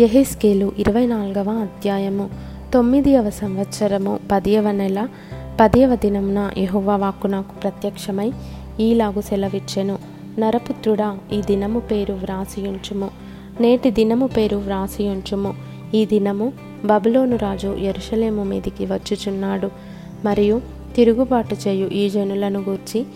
ఎహెస్కేలు ఇరవై నాలుగవ అధ్యాయము తొమ్మిదవ సంవత్సరము పదియవ నెల పదియవ దినమున యహోవా వాక్కు నాకు ప్రత్యక్షమై ఈలాగు సెలవిచ్చెను. నరపుత్రుడా ఈ దినము పేరు వ్రాసియుంచుము. నేటి దినము పేరు వ్రాసియుంచుము. ఈ దినము బబులోను రాజు ఎరుషలేము మీదికి వచ్చుచున్నాడు. మరియు తిరుగుబాటు చేయు ఈ జనులను గూర్చి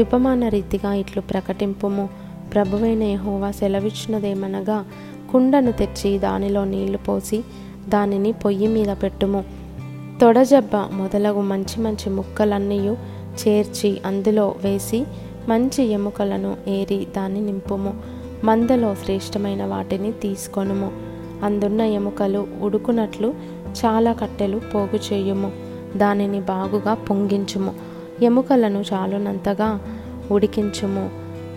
ఉపమాన రీతిగా ఇట్లు ప్రకటింపుము. ప్రభువైన యహోవా సెలవిచ్చినదేమనగా కుండను తెచ్చి దానిలో నీళ్ళు పోసి దానిని పొయ్యి మీద పెట్టుము. తొడజబ్బ మొదలగు మంచి మంచి ముక్కలన్నీ చేర్చి అందులో వేసి మంచి ఎముకలను ఏరి దాన్ని నింపుము. మందలో శ్రేష్టమైన వాటిని తీసుకొనుము. అందున్న ఎముకలు ఉడుకునట్లు చాలా కట్టెలు పోగు చేయుము. దానిని బాగుగా పొంగించుము. ఎముకలను చాలునంతగా ఉడికించుము.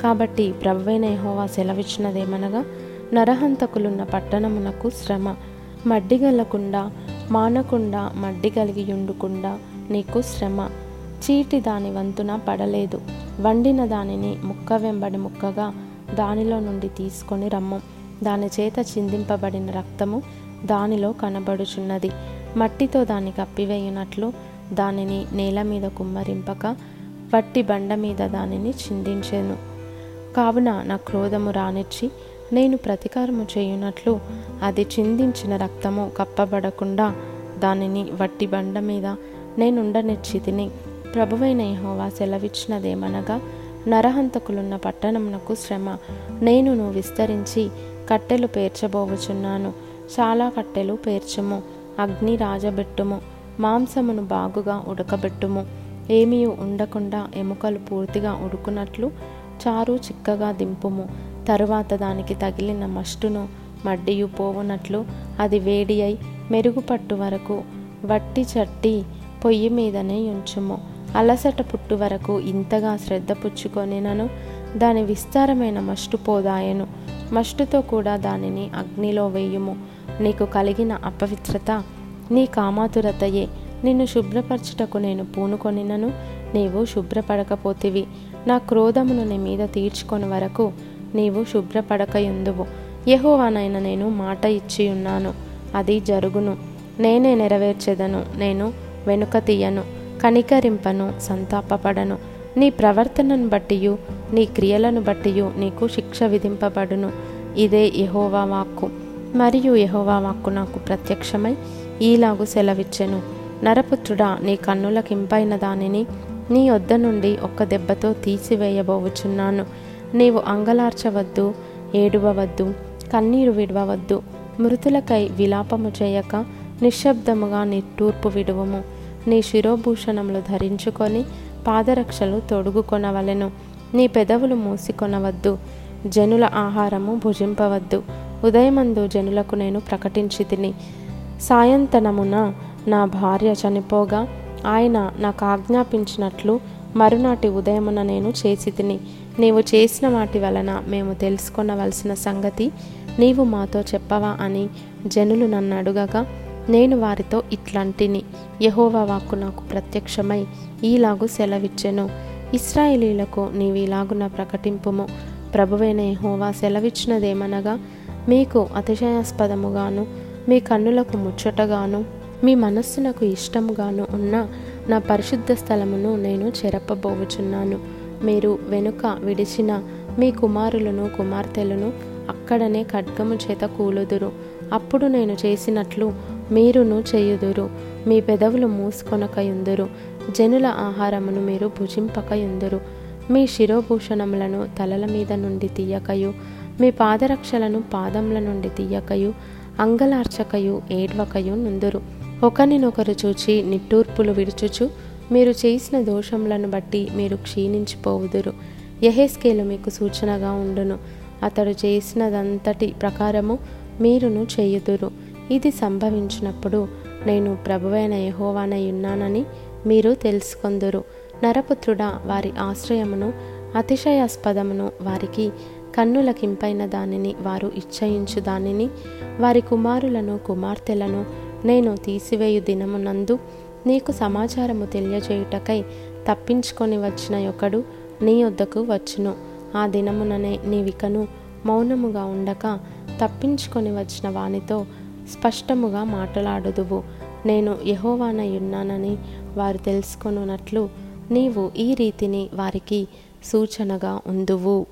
కాబట్టి ప్రభువైన యెహోవా సెలవిచ్చినదేమనగా నరహంతకులున్న పట్టణమునకు శ్రమ. మడ్డిగలకుండా మానకుండా మడ్డి కలిగి ఉండుకుండా నీకు శ్రమ. చీటి దాని వంతున పడలేదు. వండిన దానిని ముక్క వెంబడి ముక్కగా దానిలో నుండి తీసుకొని రమ్ము. దాని చేత చిందింపబడిన రక్తము దానిలో కనబడుచున్నది. మట్టితో దాన్ని కప్పివేయునట్లు దానిని నేల మీద కుమ్మరింపక వట్టి బండ మీద దానిని చిందించెను. కావున నా క్రోధము రానిచ్చి నేను ప్రతీకారము చేయునట్లు అది చిందించిన రక్తము కప్పబడకుండా దానిని వట్టి బండ మీద నేనుండనిచ్చి తిని ప్రభువైన హోవా సెలవిచ్చినదేమనగా నరహంతకులున్న పట్టణమునకు శ్రమ. నేనును విస్తరించి కట్టెలు పేర్చబోవుచున్నాను. చాలా కట్టెలు పేర్చము. అగ్ని రాజబెట్టుము. మాంసమును బాగుగా ఉడకబెట్టుము. ఏమీ ఉండకుండా ఎముకలు పూర్తిగా ఉడుకునట్లు చారు చిక్కగా దింపుము. తరువాత దానికి తగిలిన మస్టును మడ్డియు పోవునట్లు అది వేడి అయి మెరుగుపట్టు వరకు వట్టి చట్టి పొయ్యి మీదనే ఉంచుము. అలసట పుట్టు వరకు ఇంతగా శ్రద్ధ పుచ్చుకొనినను దాని విస్తారమైన మస్టు పోదాయను. మస్టుతో కూడా దానిని అగ్నిలో వేయుము. నీకు కలిగిన అపవిత్రత నీ కామాతురతయే నిన్ను శుభ్రపరచుటకు నేను పూనుకొనినను. నీవు శుభ్రపడకపోతివి. నా క్రోధమును నీ మీద తీర్చుకొని వరకు నీవు శుభ్రపడకయుందువు. యహోవానైన నేను మాట ఇచ్చి ఉన్నాను అది జరుగును. నేనే నెరవేర్చెదను. నేను వెనుక తీయను. కనికరింపను. సంతాపపడను. నీ ప్రవర్తనను బట్టియు నీ క్రియలను బట్టియు నీకు శిక్ష విధింపబడును. ఇదే యహోవా వాక్కు. మరియు యహోవా వాక్కు నాకు ప్రత్యక్షమై ఈలాగు సెలవిచ్చెను. నరపుత్రుడా నీ కన్నులకింపైన దానిని నీ వద్ద నుండి ఒక్క దెబ్బతో తీసివేయబోవుచున్నాను. నీవు అంగలార్చవద్దు ఏడువవద్దు కన్నీరు విడవవద్దు. మృతులకై విలాపము చేయక నిశ్శబ్దముగా నీ తూర్పు విడువము. నీ శిరోభూషణములు ధరించుకొని పాదరక్షలు తొడుగుకొనవలెను. నీ పెదవులు మూసికొనవద్దు. జనుల ఆహారము భుజింపవద్దు. ఉదయమందు జనులకు నేను ప్రకటించి తిని సాయంతనమున నా భార్య చనిపోగా ఆయన నాకు ఆజ్ఞాపించినట్లు మరునాటి ఉదయమున నేను చేసి తిని నీవు చేసిన వాటి వలన మేము తెలుసుకొనవలసిన సంగతి నీవు మాతో చెప్పవా అని జనులు నన్ను అడుగగా నేను వారితో ఇట్లాంటిని. యహోవా వాక్కు నాకు ప్రత్యక్షమై ఈలాగు సెలవిచ్చెను. ఇస్రాయేలీలకు నీవు ఇలాగున ప్రకటింపుము. ప్రభువైన యహోవా సెలవిచ్చినదేమనగా మీకు అతిశయాస్పదముగాను మీ కన్నులకు ముచ్చటగాను మీ మనస్సునకు ఇష్టముగాను ఉన్న నా పరిశుద్ధ స్థలమును నేను చెరపబోవుచున్నాను. మీరు వెనుక విడిచిన మీ కుమారులను కుమార్తెలను అక్కడనే ఖడ్గము చేత కూలుదురు. అప్పుడు నేను చేసినట్లు మీరును చేయుదురు. మీ పెదవులు మూసుకొనకయుందురు. జనుల ఆహారమును మీరు భుజింపకయుందురు. మీ శిరోభూషణములను తలల మీద నుండి తీయకయు. మీ పాదరక్షలను పాదముల నుండి తీయకయు. అంగలార్చకయు ఏడ్వకయు నుందురు. ఒకరినొకరు చూచి నిట్టూర్పులు విడుచుచు మీరు చేసిన దోషములను బట్టి మీరు క్షీణించిపోవుదురు. యహేస్కేలు మీకు సూచనగా ఉండును. అతడు చేసినదంతటి ప్రకారము మీరును చేయుదురు. ఇది సంభవించినప్పుడు నేను ప్రభువైన యహోవానై ఉన్నానని మీరు తెలుసుకొందురు. నరపుత్రుడ వారి ఆశ్రయమును అతిశయాస్పదమును వారికి కన్నులకింపైన దానిని వారు ఇచ్చయించు దానిని వారి కుమారులను కుమార్తెలను నేను తీసివేయు దినమునందు నీకు సమాచారము తెలియజేయుటకై తప్పించుకొని వచ్చిన ఒకడు నీ వద్దకు వచ్చును. ఆ దినముననే నీవికను మౌనముగా ఉండక తప్పించుకొని వచ్చిన వానితో స్పష్టముగా మాట్లాడుదువు. నేను యహోవానయున్నానని వారు తెలుసుకొనున్నట్లు నీవు ఈ రీతిని వారికి సూచనగా ఉందువు.